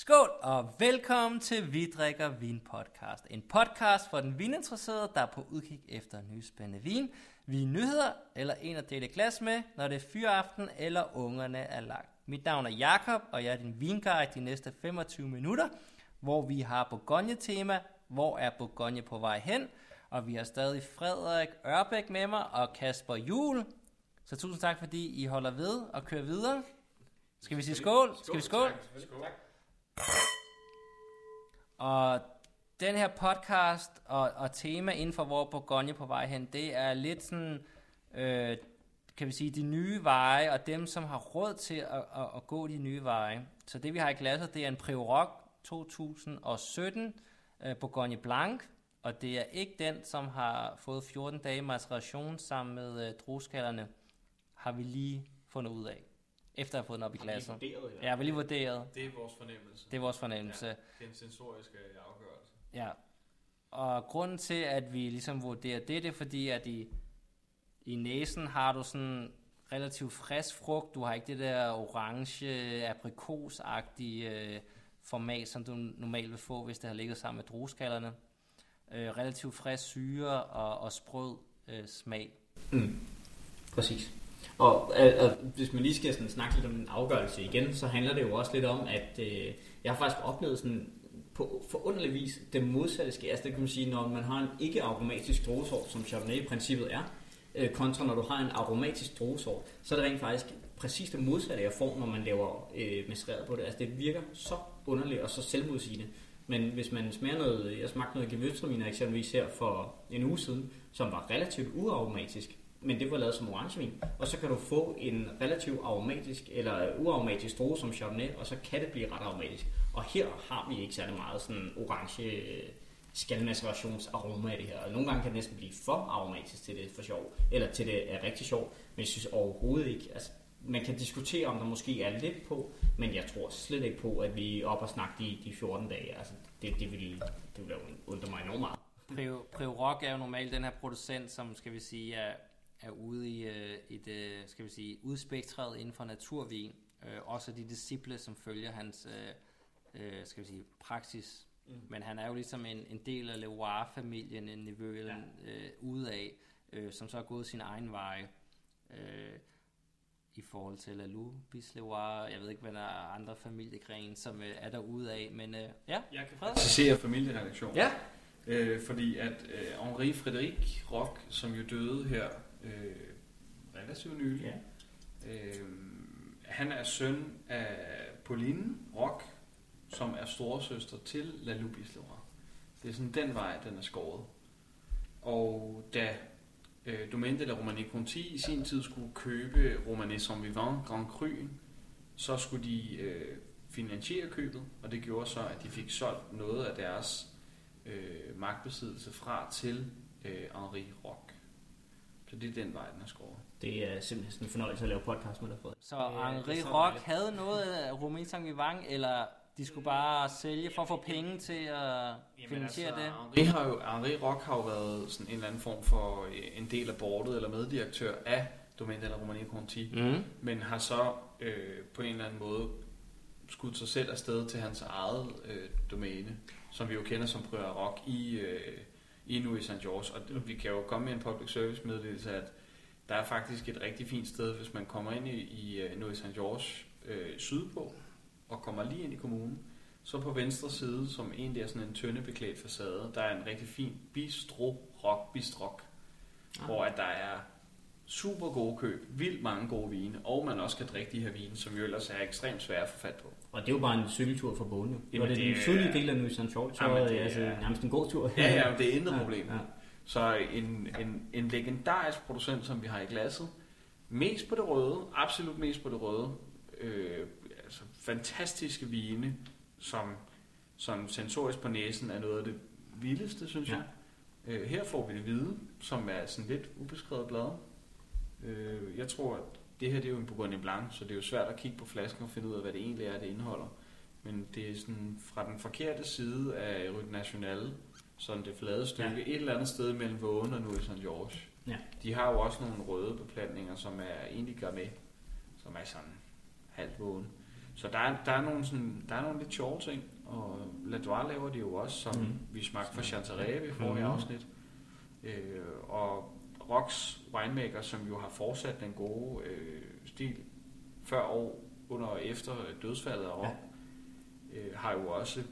Skål og velkommen til Vi drikker vin podcast. En podcast for den vininteresserede, der er på udkig efter ny spændende vin, vi nyheder eller en at dele glas med, når det er fyraften eller ungerne er lagt. Mit navn er Jakob og jeg er din vinguide de næste 25 minutter, hvor vi har Bourgogne-tema, hvor er Bourgogne på vej hen, og vi har stadig Frederik Ørbæk med mig og Kasper Jul. Så tusind tak, fordi I holder ved og kører videre. Skal vi sige skål? Skal vi skål? Skål. Og den her podcast og, og tema inden for hvor Bourgogne på vej hen, det er lidt sådan, øh, kan vi sige, de nye veje, og dem, som har råd til at, at, at gå de nye veje. Så det, vi har i glasset, det er en Priorac 2017 øh, Bourgogne Blanc, og det er ikke den, som har fået 14 dage maceration sammen med øh, drueskallerne, har vi lige fundet ud af, efter at have fået den op i glasset. Vurderet, Ja, vi har lige vurderet. Det er vores fornemmelse. Det er vores fornemmelse. Ja, det er en sensorisk øh, afgørelse. Ja, og grunden til, at vi ligesom vurderer det, det er fordi, at i, i næsen har du sådan relativt frisk frugt. Du har ikke det der orange, aprikosagtige øh, format, som du normalt vil få, hvis det har ligget sammen med drueskallerne. Øh, relativt frisk syre og, og sprød øh, smag. Mm. Præcis. Og øh, øh, hvis man lige skal sådan snakke lidt om en afgørelse igen, så handler det jo også lidt om, at øh, jeg har faktisk oplevet sådan på forunderlig vis det modsatte sker. Altså det kan man sige, når man har en ikke-aromatisk druesort, som Chardonnay i princippet er, øh, kontra når du har en aromatisk druesort, så er det rent faktisk præcis det modsatte, jeg får, når man laver øh, mestreret på det. Altså det virker så underligt og så selvmodsigende. Men hvis man smager noget, jeg smagte noget Gewürztraminer eksempelvis her for en uge siden, som var relativt uaromatisk, men det var lavet som orangevin. Og så kan du få en relativt aromatisk eller uaromatisk droge som Chardonnay, og så kan det blive ret aromatisk. Og her har vi ikke særlig meget sådan orange øh, skalmacerationsaroma i det her. Og nogle gange kan det næsten blive for aromatisk til det for sjov, eller til det er rigtig sjov, men jeg synes overhovedet ikke, altså man kan diskutere, om der måske er lidt på, men jeg tror slet ikke på, at vi er oppe og snakke de, de 14 dage. Altså, det, det, vil, det vil undre mig enormt meget. Prio, Rock er jo normalt den her producent, som skal vi sige er, er ude i øh, et øh, skal vi sige, udspektret inden for naturvin. Øh, også de disciple, som følger hans øh, øh, skal vi sige, praksis. Mm. Men han er jo ligesom en, en del af Leroy-familien, en eller ja. øh, udaf, øh, som så har gået sin egen vej. Øh, i forhold til Lalou, Bisleroy, jeg ved ikke, hvad der er andre familiegren, som øh, er derude af, men øh, ja, Jeg kan præcisere familieredaktion. Ja. Øh, fordi at øh, Henri Frederik Rock, som jo døde her øh, relativt nylig, Ja. øh, han er søn af Pauline Rock, som er storesøster til Lalou Bisleroy. Det er sådan den vej, den er skåret. Og da øh, Domaine de la Romanée Conti i sin tid skulle købe Romanée Saint Vivant Grand Cru'en, så skulle de øh, finansiere købet, og det gjorde så, at de fik solgt noget af deres øh, magtbesiddelse fra til øh, Henri Rock. Så det er den vej, den er skåret. Det er simpelthen en fornøjelse at lave podcast med dig, Frederik. Så Det det Henri Rock dejligt. havde noget af Romain Saint Vivant, eller de skulle bare sælge for at få penge til at finansiere det? Henri, har jo, Henri Rock har jo været sådan en eller anden form for øh, en del af bordet eller meddirektør af Domaine de la Romanée Conti, Mm. men har så øh, på en eller anden måde skudt sig selv afsted til hans eget øh, domæne, som vi jo kender som Prior Rock i, øh, i Nuit St. George. Og vi kan jo komme med en public service meddelelse, at der er faktisk et rigtig fint sted, hvis man kommer ind i, i øh, Nuit St. George øh, sydpå, og kommer lige ind i kommunen, så på venstre side, som egentlig er sådan en tøndebeklædt facade, der er en rigtig fin bistro rock bistrok, Ah. hvor at der er super gode køb, vildt mange gode vine, og man også kan drikke de her vine, som jo ellers er ekstremt svære at få fat på. Og det er jo bare en cykeltur Bogen. jo. Jamen, Når det er det den sydlige del af New St. George, så det det er- altså nærmest en god tur. Ja, ja, det er intet Ja, problem. ja. Så en, en, en legendarisk producent, som vi har i glasset, mest på det røde, absolut mest på det røde, øh, altså fantastiske vine, som, som sensorisk på næsen er noget af det vildeste, synes Ja. jeg. Øh, her får vi det hvide, som er sådan lidt ubeskrevet blad. Øh, jeg tror, at det her det er jo en Bourgogne Blanc, så det er jo svært at kigge på flasken og finde ud af, hvad det egentlig er, det indeholder. Men det er sådan fra den forkerte side af Rue Nationale, sådan det flade stykke, Ja. et eller andet sted mellem Vågen og Nuit St. George. Ja. De har jo også nogle røde beplantninger, som er egentlig gør med, som er sådan halvt vågen. Så der er, der, er nogle sådan, der er nogle lidt sjove ting, og Ladois laver de jo også, som Mm. mm. vi smagte fra Chantareve i forrige Mhm. afsnit. Øh, og Rocks winemaker, som jo har fortsat den gode øh, stil før og under og efter dødsfaldet af Rock, ja. øh, har jo også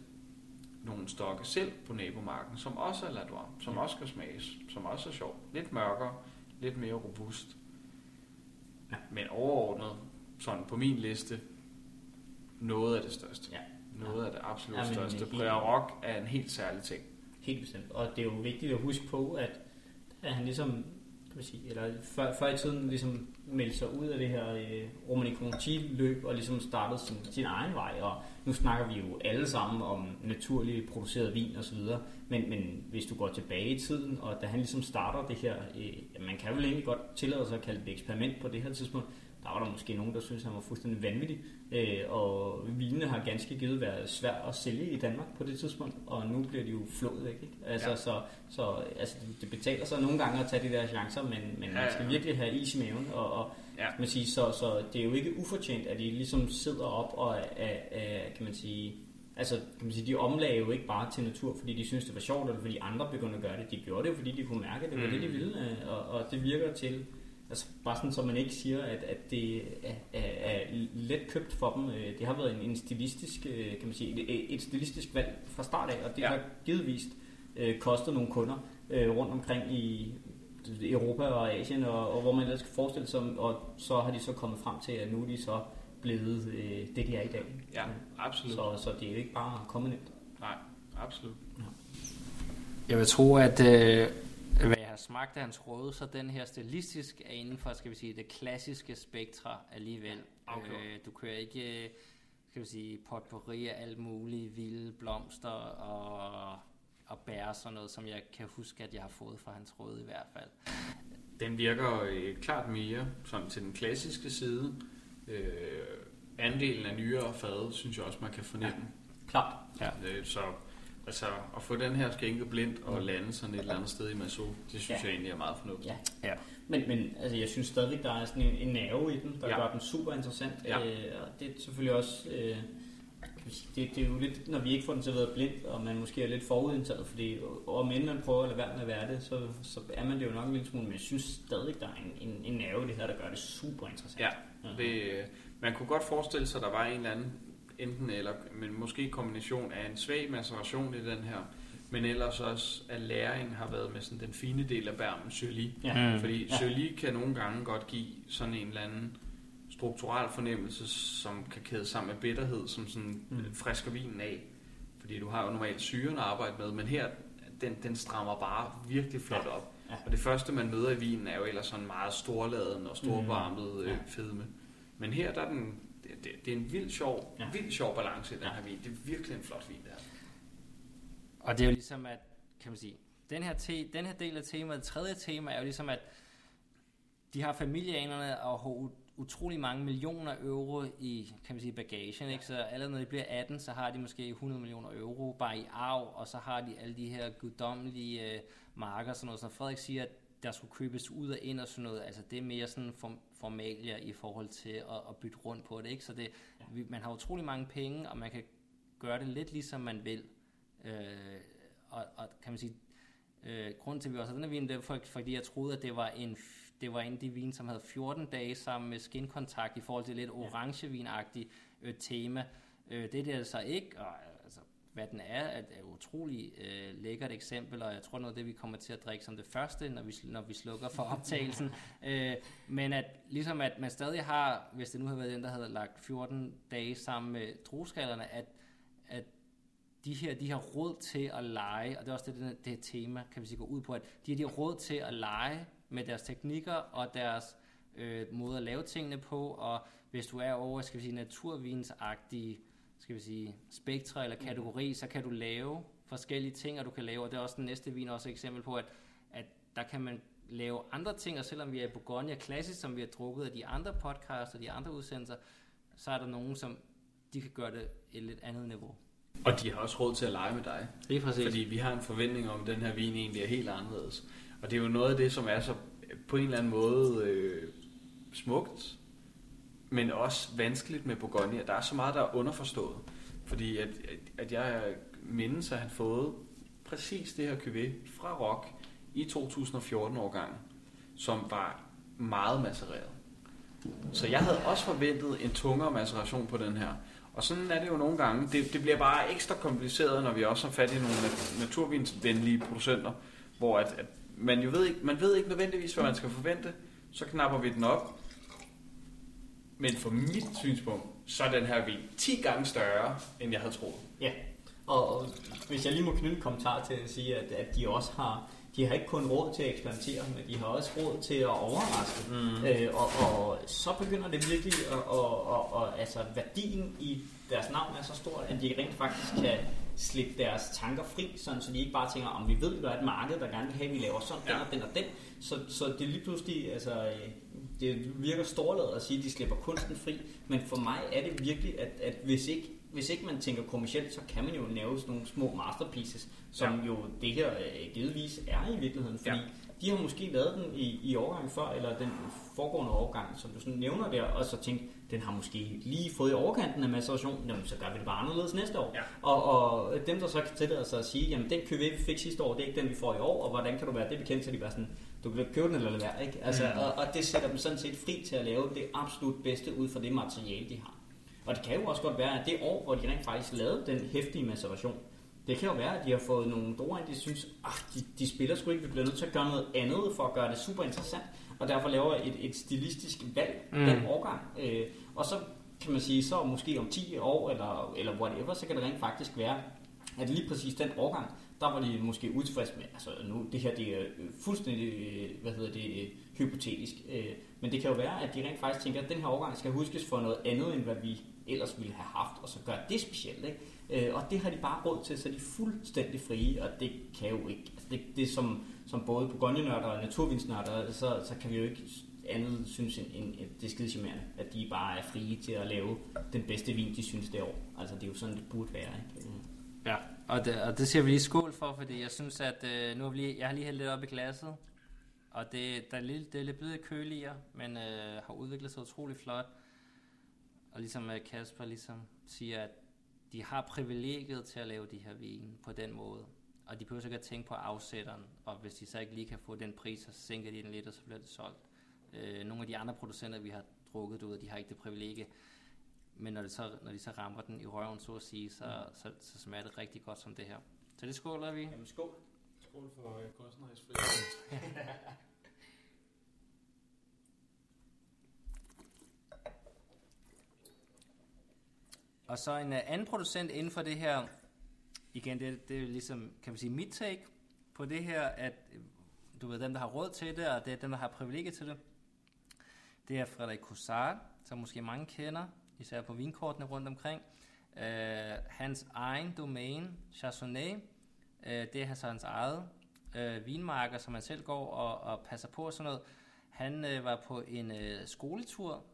nogle stokke selv på nabomarken, som også er Ladois, som Ja. også skal smages, som også er sjov. Lidt mørkere, lidt mere robust. Ja. Men overordnet, sådan på min liste, noget af det største. Ja. Noget af det absolut Ja, men største. Rock er en helt særlig ting. Helt bestemt. Og det er jo vigtigt at huske på, at, at han ligesom, kan man sige, eller før, før i tiden ligesom meldte sig ud af det her øh, Romani løb og ligesom startede sin, sin egen vej. Og nu snakker vi jo alle sammen om naturligt produceret vin og så videre. Men, men hvis du går tilbage i tiden, og da han ligesom starter det her, øh, man kan vel egentlig godt tillade sig at kalde det et eksperiment på det her tidspunkt, der var der måske nogen, der synes han var fuldstændig vanvittig. Øh, og vinene har ganske givet været svært at sælge i Danmark på det tidspunkt, og nu bliver de jo flået væk. Ikke? Altså, Ja. så, så altså, det betaler sig nogle gange at tage de der chancer, men, men Ja, man skal ja. virkelig have is i maven. Og, og Ja. man sige, så, så det er jo ikke ufortjent, at de ligesom sidder op og er, er, kan man sige, Altså, kan man sige, de omlagde jo ikke bare til natur, fordi de synes det var sjovt, eller fordi andre begyndte at gøre det. De gjorde det fordi de kunne mærke, at det var Mm. det, de ville. øh, Og, og det virker til, altså bare sådan, så man ikke siger, at, at det er, er, er let købt for dem. Øh, Det har været en, en stilistisk, øh, kan man sige, et, et stilistisk valg fra start af, og det Ja. ja. har givetvis øh, kostet nogle kunder øh, rundt omkring i Europa og Asien, og, og hvor man ellers kan forestille sig, og så har de så kommet frem til, at nu er de så blevet øh, det, de er i dag. Ja, absolut. Så, så det er jo ikke bare kommet nemt. Nej, absolut. Jeg vil tro, at øh, hvad jeg har smagt af hans røde, så den her stilistisk er inden for, skal vi sige, det klassiske spektra alligevel. Okay. Øh, du kører ikke, skal vi sige, potpourri af alt muligt, vilde blomster og, og bær sådan noget, som jeg kan huske, at jeg har fået fra hans røde i hvert fald. Den virker øh, klart mere sådan til den klassiske side. Øh, andelen af nyere fad, synes jeg også, man kan fornemme. Klart. Ja. Øh, så altså, at få den her skænke blindt og lande sådan et eller andet sted i Maso, det synes Ja. jeg egentlig er meget fornuftigt. Ja. Ja. Men, men altså, jeg synes stadigvæk, der er sådan en, en nerve i den, der Ja. gør den super interessant. Ja. Øh, og det er selvfølgelig også... Øh, det, det er jo lidt, når vi ikke får den serveret blindt, og man måske er lidt forudindtaget, fordi om end man prøver at lade være med at være det, så, så er man det jo nok en lille smule, men jeg synes stadigvæk, der er en, en, en nerve i det her, der gør det super interessant. Ja, det, øh, man kunne godt forestille sig, at der var en eller anden enten eller, men måske en kombination af en svag maceration i den her, men ellers også, at læringen har været med sådan den fine del af bærmen, syrlig. Ja. Mm. Fordi Ja. syrlig kan nogle gange godt give sådan en eller anden strukturel fornemmelse, som kan kæde sammen med bitterhed, som sådan Mm. mm. frisker vinen af. Fordi du har jo normalt syren at arbejde med, men her, den, den strammer bare virkelig flot Ja. op. Ja. Og det første, man møder i vinen, er jo ellers sådan meget storladen og storvarmet Mm. Ja. fedme. Men her, der er den, det, det, det er en vild sjov, Ja. vild sjov balance i den Ja. her vin. Det er virkelig en flot vin, der. Og det er jo ligesom, at, kan man sige, den her, te, den her del af temaet, tredje tema, er jo ligesom, at de har familieanerne og har utrolig mange millioner euro i, kan man sige, bagagen, ikke? Så allerede når de bliver 18, så har de måske 100 millioner euro bare i arv, og så har de alle de her guddommelige øh, marker, sådan noget. Så Frederik siger, at der skulle købes ud og ind og sådan noget, altså det er mere sådan form, formalia i forhold til at, at bytte rundt på det, ikke? Så det, vi, man har utrolig mange penge, og man kan gøre det lidt ligesom man vil. Øh, og, og kan man sige, øh, grunden til, at vi også har den her vin, det for, fordi jeg troede, at det var en, det var en af de vin, som havde 14 dage sammen med skinkontakt i forhold til lidt orangevinagtigt øh, tema. Øh, det er det altså ikke, og hvad den er, er, er utrolig øh, lækkert eksempel, og jeg tror noget af det, vi kommer til at drikke som det første, når vi, når vi slukker for optagelsen. øh, men at ligesom at man stadig har, hvis det nu havde været den, der havde lagt 14 dage sammen med drueskallerne, at, at de her, de har råd til at lege, og det er også det, det, det tema, kan vi sige, gå ud på, at de har de har råd til at lege med deres teknikker og deres øh, måde at lave tingene på, og hvis du er over, skal vi sige, naturvinsagtige, skal vi sige, spektre eller kategori, så kan du lave forskellige ting, og du kan lave, og det er også den næste vin også et eksempel på, at, at der kan man lave andre ting, og selvom vi er i Bourgogne klassisk, som vi har drukket af de andre podcasts og de andre udsendelser, så er der nogen, som de kan gøre det et lidt andet niveau. Og de har også råd til at lege med dig. Lige præcis. Fordi vi har en forventning om, at den her vin egentlig er helt anderledes. Og det er jo noget af det, som er så på en eller anden måde øh, smukt men også vanskeligt med Bourgogne. Der er så meget, der er underforstået. Fordi at, at, at jeg mindes at han fået præcis det her cuvée fra Rock i 2014-årgangen, som var meget macereret. Så jeg havde også forventet en tungere maceration på den her. Og sådan er det jo nogle gange. Det, det bliver bare ekstra kompliceret, når vi også har fat i nogle naturvinsvenlige producenter, hvor at, at man jo ved ikke, man ved ikke nødvendigvis, hvad man skal forvente. Så knapper vi den op. Men for mit synspunkt, så er den her vin 10 gange større, end jeg havde troet. Ja, og, og hvis jeg lige må knytte en kommentar til at sige, at, at de også har de har ikke kun råd til at eksperimentere, men de har også råd til at overraske. Mm. Øh, og, og så begynder det virkelig, at, og, og, og, altså værdien i deres navn er så stor, at de rent faktisk kan slippe deres tanker fri, sådan, så de ikke bare tænker, om vi ved, at der er et marked, der gerne vil have, at vi laver sådan, ja. den og den og den. Så, så det er lige pludselig, altså, det virker storladet at sige, at de slipper kunsten fri, men for mig er det virkelig, at, at hvis ikke hvis ikke man tænker kommercielt, så kan man jo lave sådan nogle små masterpieces, som ja. jo det her øh, givetvis er i virkeligheden, fordi ja. De har måske lavet den i, i årgang før, eller den foregående årgang, som du sådan nævner der, og så tænkt, den har måske lige fået i overkanten af maceration, jamen så gør vi det bare anderledes næste år. Ja. Og, og dem, der så kan tillade sig at sige, jamen den købe vi fik sidste år, det er ikke den, vi får i år, og hvordan kan du være det bekendt, så de bare sådan, du kan købe den eller lade være, ikke? Altså, mm. og, og, det sætter dem sådan set fri til at lave det absolut bedste ud fra det materiale, de har. Og det kan jo også godt være, at det år, hvor de rent faktisk lavede den hæftige maceration, det kan jo være, at de har fået nogle druer, de synes, at de, de spiller sgu ikke, vi bliver nødt til at gøre noget andet for at gøre det super interessant, og derfor laver et, et stilistisk valg mm. den årgang. Øh, og så kan man sige, så måske om 10 år, eller, eller whatever, så kan det rent faktisk være, at lige præcis den årgang, der var de måske utilfredse med, altså nu, det her det er fuldstændig, hvad hedder det, hypotetisk, øh, men det kan jo være, at de rent faktisk tænker, at den her årgang skal huskes for noget andet, end hvad vi ellers ville have haft, og så gøre det specielt. Ikke? Øh, og det har de bare råd til, så de er fuldstændig frie, og det kan jo ikke. Altså det, det som, som både Bourgogne-nørder og naturvinsnørder, så, så kan vi jo ikke andet synes, end, end, det er skide at de bare er frie til at lave den bedste vin, de synes det år. Altså det er jo sådan, det burde være. Ikke? Mm. Ja, og det, og det siger vi lige skål for, fordi jeg synes, at øh, nu har vi lige, jeg har lige hældt lidt op i glasset, og det, der er lidt, det er lidt blevet køligere, men øh, har udviklet sig utrolig flot. Og ligesom øh, Kasper ligesom siger, at de har privilegiet til at lave de her vin på den måde. Og de behøver ikke at tænke på afsætteren, og hvis de så ikke lige kan få den pris, så sænker de den lidt, og så bliver det solgt. Øh, nogle af de andre producenter, vi har drukket ud, de har ikke det privilegie. Men når, det så, når de så rammer den i røven, så at sige, så, mm. så, så smager det rigtig godt som det her. Så det skåler vi. Jamen skål. Skål for uh, kostnerigsfri. Og så en øh, anden producent inden for det her, igen, det, det er ligesom, kan man sige, mit take på det her, at øh, du ved, dem, der har råd til det, og det er dem, der har privilegiet til det, det er Frederik Coussard, som måske mange kender, især på vinkortene rundt omkring. Uh, hans egen domæne, Chardonnay, uh, det er hans eget uh, vinmarker, som han selv går og, og passer på og sådan noget. Han uh, var på en uh, skoletur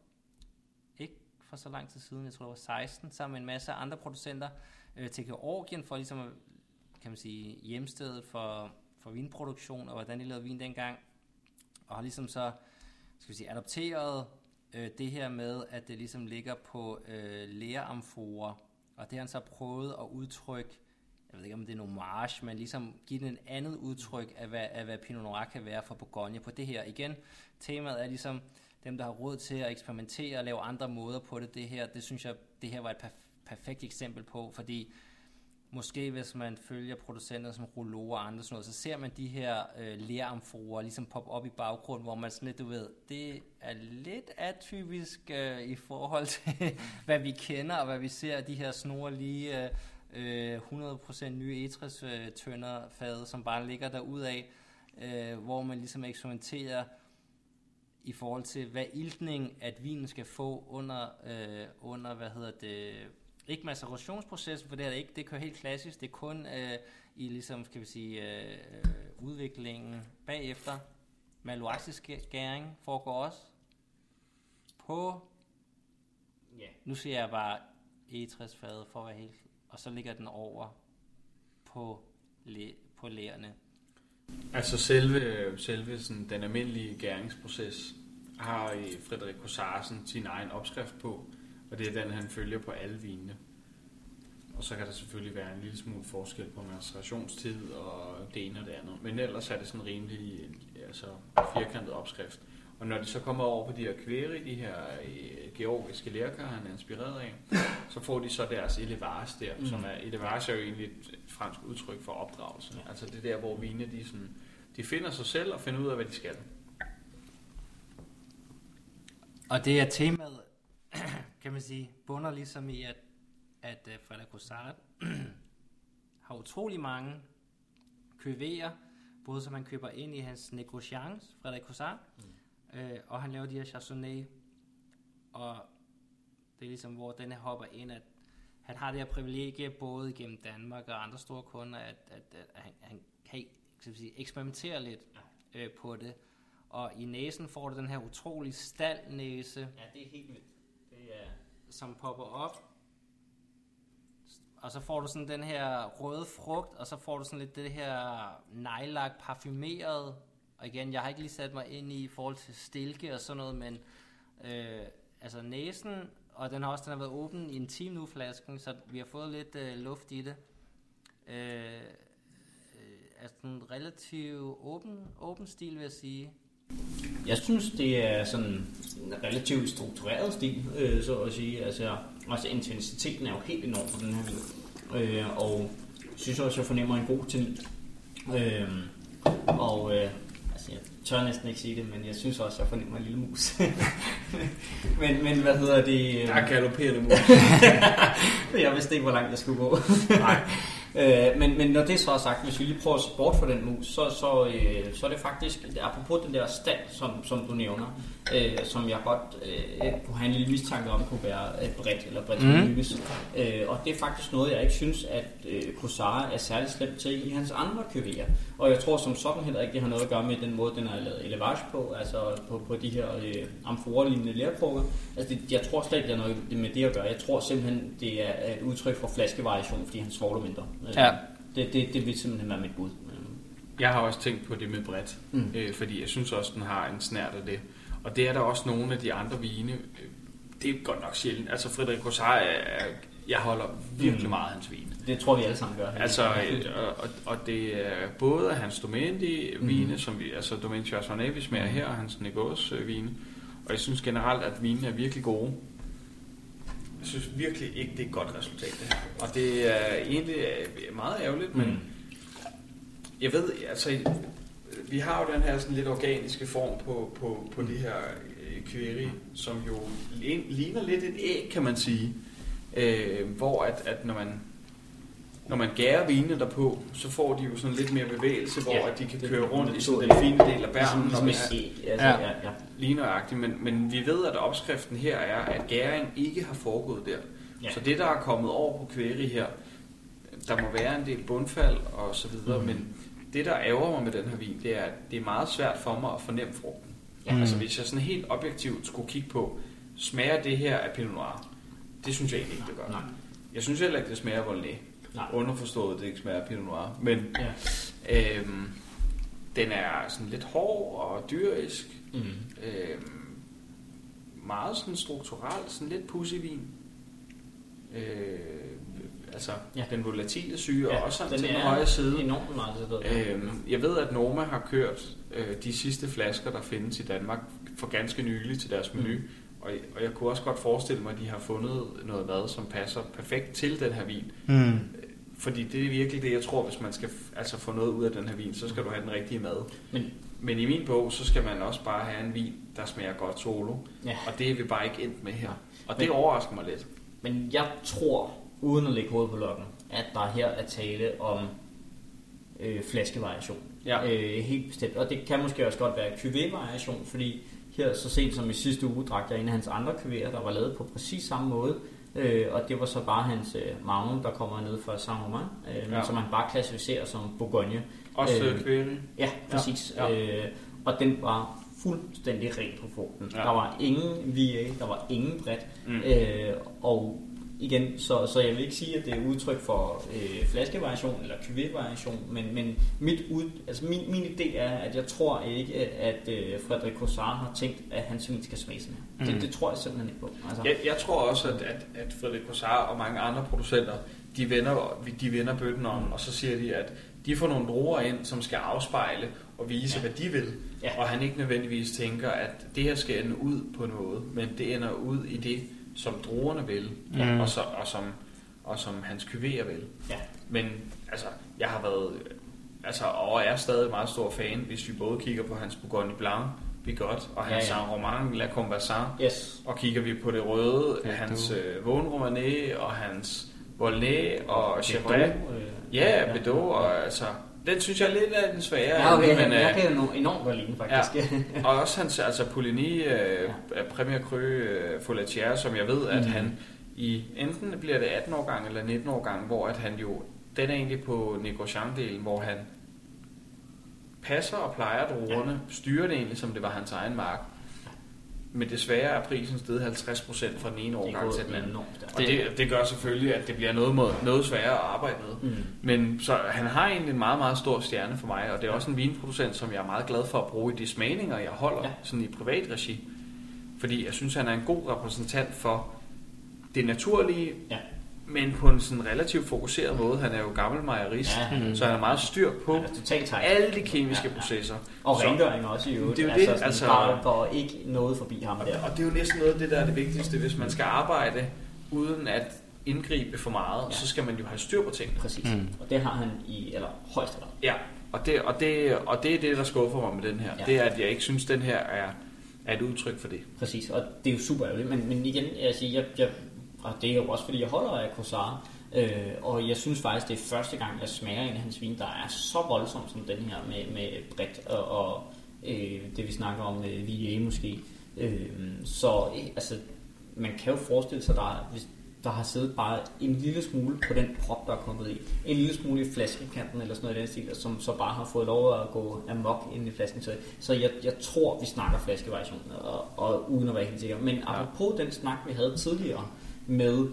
for så lang tid siden, jeg tror det var 16, sammen med en masse andre producenter øh, til Georgien for ligesom at, kan man sige, hjemstedet for, for vinproduktion og hvordan de lavede vin dengang. Og har ligesom så, skal vi sige, adopteret øh, det her med, at det ligesom ligger på øh, læreamforer, og det har han så prøvet at udtrykke, jeg ved ikke om det er en homage, men ligesom give den en andet udtryk af hvad, af, hvad Pinot Noir kan være for Bourgogne på det her. Igen, temaet er ligesom, dem, der har råd til at eksperimentere og lave andre måder på det, det her, det synes jeg, det her var et perfekt eksempel på, fordi måske hvis man følger producenter som Rouleau og andre sådan noget, så ser man de her øh, læramforer ligesom poppe op i baggrunden, hvor man sådan lidt, du ved, det er lidt atypisk øh, i forhold til, hvad vi kender og hvad vi ser, de her snorlige øh, øh 100% nye etres øh, fad, som bare ligger derudad, øh, hvor man ligesom eksperimenterer i forhold til, hvad iltning, at vinen skal få under, øh, under hvad hedder det, ikke macerationsprocessen, for det er det ikke, det kører helt klassisk, det er kun øh, i ligesom, skal vi sige, øh, udviklingen bagefter. Maluaxisk gæring foregår også på, ja. nu siger jeg bare E60-fadet for at være helt, og så ligger den over på, læ, på lærerne. Altså selve, selve sådan, den almindelige gæringsproces har øh, Frederik Kossarsen sin egen opskrift på, og det er den, han følger på alle vinene. Og så kan der selvfølgelig være en lille smule forskel på macerationstid og det ene og det andet. Men ellers er det sådan en rimelig øh, altså, firkantet opskrift. Og når de så kommer over på de her kvære, de her øh, georgiske lærker, han er inspireret af, så får de så deres elevage der, mm. som er, elevage er jo egentlig et fransk udtryk for opdragelse. Ja. Altså det der, hvor vine, de, sådan, de finder sig selv og finder ud af, hvad de skal. Og det er temaet, kan man sige, bunder ligesom i, at, at uh, Frederik Rossard har utrolig mange køverer, både som han køber ind i hans negociants, Frederik Rossard, mm. Øh, og han laver de her Chardonnay, og det er ligesom, hvor denne hopper ind, at han har det her privilegie, både gennem Danmark og andre store kunder, at, at, at han, han kan skal sige, eksperimentere lidt øh, på det. Og i næsen får du den her utrolig staldnæse, Ja, det er helt vildt. Det er... som popper op. Og så får du sådan den her røde frugt, og så får du sådan lidt det her nejlak parfumeret. Og igen, jeg har ikke lige sat mig ind i, i forhold til stilke og sådan noget, men øh, altså næsen, og den har også den har været åben i en time nu, flasken, så vi har fået lidt øh, luft i det. Øh, øh altså en relativt åben, åben stil, vil jeg sige. Jeg synes, det er sådan en relativt struktureret stil, øh, så at sige. Altså, altså intensiteten er jo helt enorm på den her vin. Øh, og jeg synes også, jeg fornemmer en god tannin. Øh, og øh, tør næsten ikke sige det, men jeg synes også, jeg fornemmer en lille mus. men, men hvad hedder det? Øh, Der er galopperende mus. jeg vidste ikke, hvor langt jeg skulle gå. Nej. Øh, men, men når det så er sagt, hvis vi lige prøver at se bort fra den mus, så, så, øh, så er det faktisk, apropos den der stand, som, som du nævner, øh, som jeg godt øh, kunne have en lille mistanke om, kunne være et bredt eller bredt mm. øh, Og det er faktisk noget, jeg ikke synes, at øh, Kosara er særlig slemt til i hans andre køverer. Og jeg tror som sådan heller ikke, det har noget at gøre med den måde, den er lavet elevage på, altså på, på de her øh, amforelignende lærkrukker. Altså det, jeg tror slet ikke, det har noget med det at gøre. Jeg tror simpelthen, det er et udtryk for flaskevariation, fordi han svogler mindre. Øh, Ja. Det, det, det vil simpelthen være mit bud. Jeg har også tænkt på det med bredt, Mm. øh, fordi jeg synes også, den har en snært af det. Og det er der også nogle af de andre vine. øh, Det er godt nok sjældent. Altså Frederik Rossard, er, jeg holder virkelig Mm. mm. meget af hans vin. Det tror vi alle sammen gør. Altså, øh, og, og- det er både af hans Domenici vine, mm. som vi, altså Domenici Chardonnay, vi smager her, og hans Negos øh, vine. Og jeg synes generelt, at vinene er virkelig gode. Jeg synes virkelig ikke, det er et godt resultat, det her. Og det er egentlig øh, meget ærgerligt, men Mm. jeg ved, altså, vi har jo den her sådan lidt organiske form på, på, på det her øh, som jo lig- ligner lidt et æg, kan man sige. Øh, hvor at, at når man når man gærer vinene derpå, så får de jo sådan lidt mere bevægelse, hvor Ja, ja, at de kan køre rundt i sådan den fine del af Ligesom, bærmen, ligesom man æg. Altså, Ja. ja. Ja, ja. lige nøjagtigt, men, men vi ved, at opskriften her er, at gæring ikke har foregået der. Ja. Ja. Så det, der er kommet over på kværi her, der må være en del bundfald og så videre, mm. men det, der ærger mig med den her vin, det er, at det er meget svært for mig at fornemme frugten. Ja. Ja. Altså hvis jeg sådan helt objektivt skulle kigge på, smager det her af Pinot Noir? Det synes jeg egentlig ikke, det gør. Nej. Jeg synes heller ikke, det smager Volnay. Nej. Underforstået, det ikke smager Pinot Noir. Men Ja. øhm, den er sådan lidt hård og dyrisk. Mm. Øhm, meget sådan strukturelt, sådan lidt pussyvin. Øh, altså, Ja. ja. den volatile syre, ja, og også den til den er høje side. enormt meget til. Øhm, jeg ved, at Noma har kørt øh, de sidste flasker, der findes i Danmark, for ganske nylig til deres menu. Mm. Og, og jeg kunne også godt forestille mig, at de har fundet noget mad, som passer perfekt til den her vin. Mm. Fordi det er virkelig det, jeg tror, hvis man skal altså få noget ud af den her vin, så skal du have den rigtige mad. Men- Men i min bog, så skal man også bare have en vin, der smager godt solo. Ja. Og det er vi bare ikke endt med her. Og det Men- overrasker mig lidt. Men jeg tror, uden at lægge hovedet på lokken, at der her er tale om øh, flaskevariation. Ja. Øh, helt bestemt. Og det kan måske også godt være QV-variation, fordi her så sent som i sidste uge drak jeg en af hans andre QV'er, der var lavet på præcis samme måde. Øh, og det var så bare hans øh, Magnum, der kommer ned fra Saint-Romain, øh, men Ja. som han bare klassificerer som Bourgogne. Også Øh, øh. Ja, præcis. Ja, Ja, Øh, og den var fuldstændig ren på frugten. Ja. Der var ingen VA, der var ingen bredt. Mm. Øh, og igen, så, så jeg vil ikke sige, at det er udtryk for øh, flaskevariation eller cuvée-variation, men, men mit ud, altså min, min idé er, at jeg tror ikke, at øh, Frederik Cossard har tænkt, at hans vin skal smage sådan her. Mm. Det, det tror jeg simpelthen ikke på. Altså. Jeg, jeg tror også, at, at, at Frederik Cossard og mange andre producenter, de vender, de vender bøtten om, og så siger de, at de får nogle druer ind, som skal afspejle og vise, ja. hvad de vil. Ja. Og han ikke nødvendigvis tænker, at det her skal ende ud på noget, men det ender ud i det, som druerne vil, ja. og, så, og, som, og som hans kuvéer vil. Ja. Men altså, jeg har været, altså, og er stadig meget stor fan, hvis vi både kigger på hans Bourgogne Blanc, godt, og hans ja, ja. Saint-Romain, La Combassant, yes. og kigger vi på det røde, ja, hans øh, Vaughn Romanée, og hans Volnay, og Chevret, øh, ja, ja, Bedot, og altså, den synes jeg lidt er den svære. Ja, okay, men, jeg kan jo enormt godt lide faktisk. Ja. og også hans, altså Poligny, øh, ja. Premier Cru øh, Folatier, som jeg ved, at mm. han i enten bliver det 18 år gang eller 19 år gang, hvor at han jo, den er egentlig på Negociant-delen, hvor han passer og plejer druerne, ja. styrer det egentlig, som det var hans egen mark. Men desværre er prisen steget 50% fra den ene årgang til den anden. Og det, det gør selvfølgelig, at det bliver noget, noget sværere at arbejde med. Mm. Men så han har egentlig en meget, meget stor stjerne for mig, og det er også en vinproducent, som jeg er meget glad for at bruge i de smagninger, jeg holder ja. sådan i privat regi. Fordi jeg synes, han er en god repræsentant for det naturlige, ja men på en sådan relativt fokuseret måde. Han er jo gammel mejerist, ja, mm. så han har meget styr på alle de kemiske ja, ja. processer. Og rengøring også i øvrigt. Det er jo altså, det, altså, for ikke noget forbi ham der. Og det er jo næsten noget af det, der er det vigtigste. Hvis man skal arbejde uden at indgribe for meget, ja. så skal man jo have styr på tingene. Præcis. Mm. Og det har han i eller højeste grad. Ja, og det, og, det, og det er det, der skuffer mig med den her. Ja. Det er, at jeg ikke synes, den her er, er et udtryk for det. Præcis, og det er jo super ærgerligt. Men, men igen, jeg, siger, jeg, jeg og det er jo også fordi, jeg holder af Corsare. Øh, og jeg synes faktisk, det er første gang, jeg smager en af hans vin, der er så voldsom som den her med, med bredt og, og øh, det vi snakker om med øh, VA måske. Øh, så øh, altså, man kan jo forestille sig, der, hvis der har siddet bare en lille smule på den prop, der er kommet i. En lille smule i flaskekanten eller sådan noget i den stil, som så bare har fået lov at gå amok ind i flasken. Så, så jeg, jeg tror, vi snakker flaskevariation, og, og uden at være helt sikker. Men apropos den snak, vi havde tidligere, med,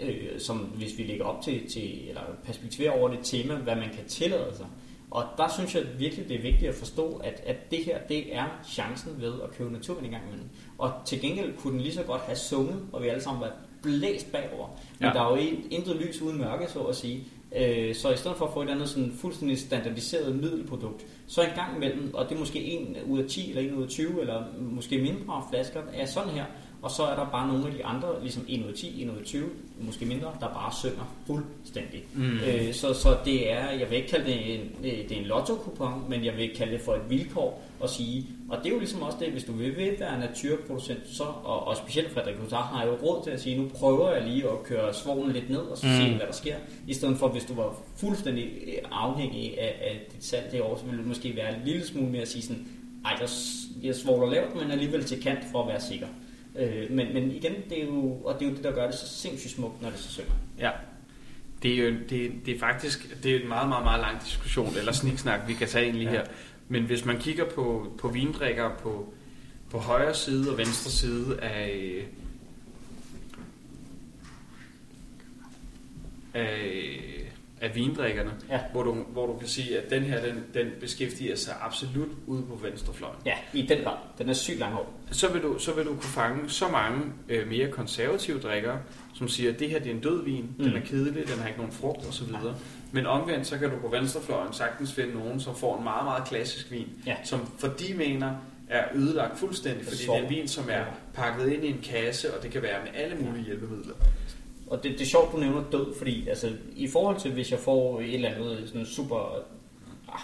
øh, som hvis vi lægger op til, til, eller perspektiverer over det tema, hvad man kan tillade sig. Og der synes jeg virkelig, det er vigtigt at forstå, at, at det her, det er chancen ved at købe naturvin en gang imellem. Og til gengæld kunne den lige så godt have sunget, og vi alle sammen var blæst bagover. Men ja. der er jo intet lys uden mørke, så at sige. Øh, så i stedet for at få et andet sådan fuldstændig standardiseret middelprodukt, så en gang imellem, og det er måske 1 ud af 10 eller 1 ud af 20, eller måske mindre flasker, er sådan her, og så er der bare nogle af de andre, ligesom 1 ud af 10, 1 ud af 20, måske mindre, der bare synger fuldstændig. Mm. Øh, så, så det er, jeg vil ikke kalde det en, det er en lotto-kupon, men jeg vil kalde det for et vilkår at sige, og det er jo ligesom også det, hvis du vil, vil være naturproducent, så, og, og specielt Frederik Hussar har jo råd til at sige, nu prøver jeg lige at køre svoglen lidt ned, og så mm. se, hvad der sker, i stedet for, hvis du var fuldstændig afhængig af, af dit salg det år, så ville det måske være en lille smule mere at sige sådan, ej, jeg, jeg svogler lavt, men alligevel til kant for at være sikker. Øh, men, men igen, det er jo, og det er jo det, der gør det så sindssygt smukt, når det så synger. Ja. Det er jo det, det er faktisk det er en meget, meget, meget lang diskussion, eller sniksnak, vi kan tage egentlig ja. her. Men hvis man kigger på, på vindrikker på, på højre side og venstre side af, af af vindrikkerne, ja. hvor, du, hvor du kan sige, at den her, den, den beskæftiger sig absolut ude på venstrefløjen. Ja, i den grad. Den er sygt lang Så vil du, så vil du kunne fange så mange øh, mere konservative drikkere, som siger, at det her det er en død vin, mm. den er kedelig, den har ikke nogen frugt osv. Ja. Men omvendt, så kan du på venstrefløjen sagtens finde nogen, som får en meget, meget klassisk vin, ja. som for de mener, er ødelagt fuldstændig, fordi det er en vin, som er pakket ind i en kasse, og det kan være med alle mulige hjælpemidler. Og det, det er sjovt, du nævner død, fordi altså, i forhold til, hvis jeg får et eller andet sådan super... Ah,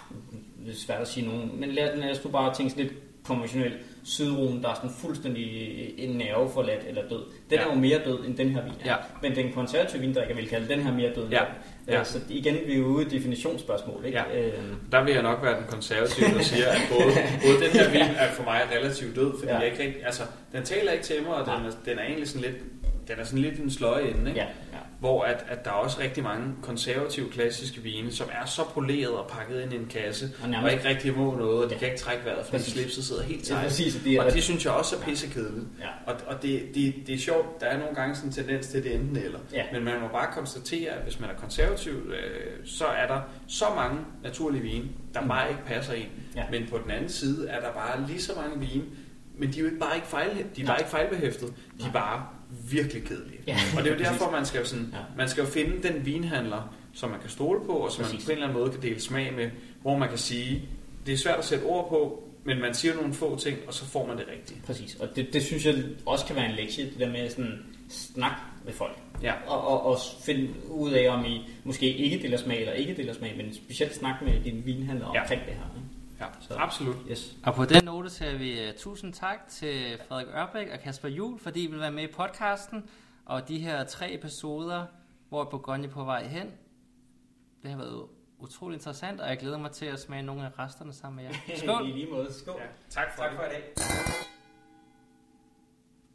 det er svært at sige nogen, men lad, os du bare tænke lidt konventionelt sydruen, der er sådan fuldstændig en nerve forladt eller død. Den ja. er jo mere død end den her vin Ja. Men den konservative vin, der jeg vil kalde den her mere død. Ja. Ja. Så igen, vi er ude i definitionsspørgsmål. Ikke? Ja. Øh. Der vil jeg nok være den konservative, der siger, at både, både den her vin er for mig relativt død, fordi ja. jeg ikke altså, den taler ikke til mig, og den er, den er egentlig sådan lidt den er sådan lidt en sløje ende, ikke? Ja, ja. hvor at, at der er også rigtig mange konservative klassiske vine, som er så poleret og pakket ind i en kasse, Og og, nærmest- ikke rigtig må noget, og de kan ikke trække vejret, fordi Præcis. slipset sidder helt Ja, tight. præcis, og det er- og det synes jeg også er pissekedeligt. Ja. Og, og det, det, det er sjovt, der er nogle gange sådan en tendens til det enten eller. Ja. Men man må bare konstatere, at hvis man er konservativ, øh, så er der så mange naturlige vine, der Mm. bare ikke passer ind. Ja. Men på den anden side er der bare lige så mange vine, men de er jo ikke bare ikke fejl, de er bare ikke fejlbehæftet. De er bare virkelig kedelige. Ja, Og det er jo derfor, man skal, jo sådan, Ja. man skal jo finde den vinhandler, som man kan stole på, og som man Præcis. på en eller anden måde kan dele smag med, hvor man kan sige, det er svært at sætte ord på, men man siger nogle få ting, og så får man det rigtige. Præcis, og det, det synes jeg også kan være en lektie, det der med sådan snak med folk. Ja. Og, og, og finde ud af, om I måske ikke deler smag eller ikke deler smag, men specielt snak med din vinhandler Ja. omkring det her. Ja, Så- absolut. Yes. Og på den note siger vi uh, tusind tak til Frederik Ørbæk og Kasper Jul, fordi I vil være med i podcasten. Og de her tre episoder, hvor Bourgogne er på vej hen, det har været utrolig interessant, og jeg glæder mig til at smage nogle af resterne sammen med jer. Skål! I lige måde. Skål. Ja, tak for, tak for i dag.